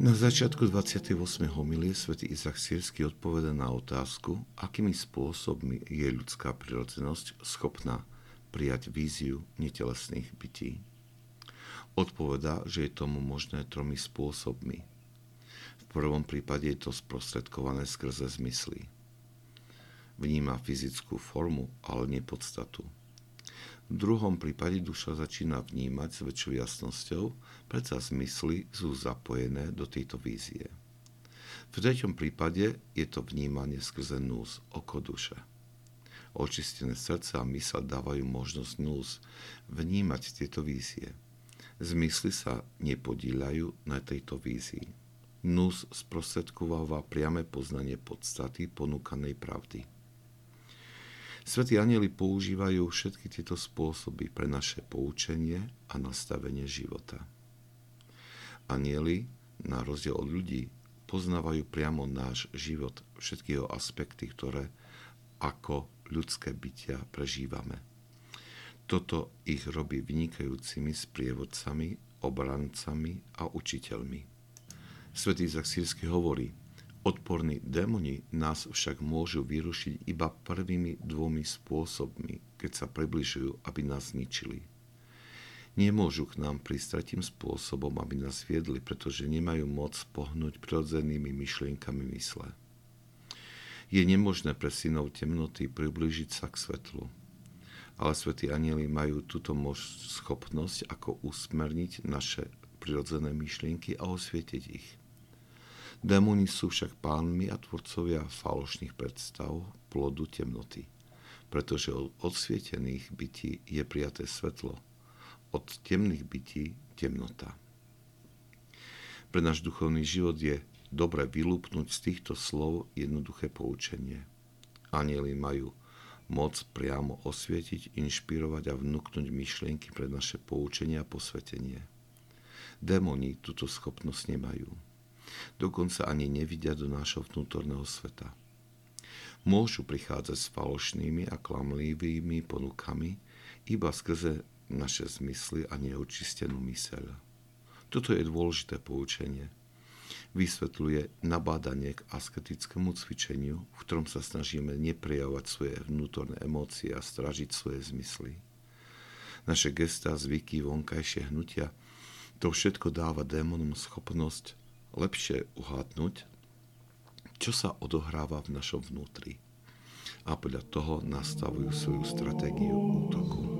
Na začiatku 28. homilie svätý Izak Sírsky odpoveda na otázku, akými spôsobmi je ľudská prirodzenosť schopná prijať víziu netelesných bytí. Odpoveda, že je tomu možné tromi spôsobmi. V prvom prípade je to sprostredkované skrze zmysly. Vníma fyzickú formu, ale nie podstatu. V druhom prípade duša začína vnímať s väčšou jasnosťou, predsa zmysly sú zapojené do tejto vízie. V treťom prípade je to vnímanie skrze nús, oko duše. Očistené srdce a mysel dávajú možnosť nús vnímať tieto vízie. Zmysly sa nepodíľajú na tejto vízii. Nús sprostredkováva priame poznanie podstaty ponúkanej pravdy. Svetí anieli používajú všetky tieto spôsoby pre naše poučenie a nastavenie života. Anieli, na rozdiel od ľudí, poznávajú priamo náš život, všetky jeho aspekty, ktoré ako ľudské bytia prežívame. Toto ich robí vynikajúcimi sprievodcami, obrancami a učiteľmi. Svetý Zaksírsky hovorí, Odporní démoni nás však môžu vyrušiť iba prvými dvomi spôsobmi, keď sa približujú, aby nás zničili. Nemôžu k nám prísť tretím spôsobom, aby nás viedli, pretože nemajú moc pohnúť prirodzenými myšlienkami mysle. Je nemožné pre synov temnoty priblížiť sa k svetlu. Ale svätí anieli majú túto schopnosť, ako usmerniť naše prirodzené myšlienky a osvietiť ich. Démoni sú však pánmi a tvorcovia falošných predstav plodu temnoty, pretože od odsvietených bytí je prijaté svetlo, od temných bytí temnota. Pre náš duchovný život je dobre vylúpnuť z týchto slov jednoduché poučenie. Anieli majú moc priamo osvietiť, inšpirovať a vnúknuť myšlienky pre naše poučenie a posvetenie. Démoni túto schopnosť nemajú dokonca ani nevidia do nášho vnútorného sveta. Môžu prichádzať s falošnými a klamlivými ponukami iba skrze naše zmysly a neočistenú myseľ. Toto je dôležité poučenie. Vysvetľuje nabádanie k asketickému cvičeniu, v ktorom sa snažíme neprejavovať svoje vnútorné emócie a stražiť svoje zmysly. Naše gesta, zvyky, vonkajšie hnutia, to všetko dáva démonom schopnosť lepšie uhádnuť, čo sa odohráva v našom vnútri a podľa toho nastavujú svoju stratégiu útoku.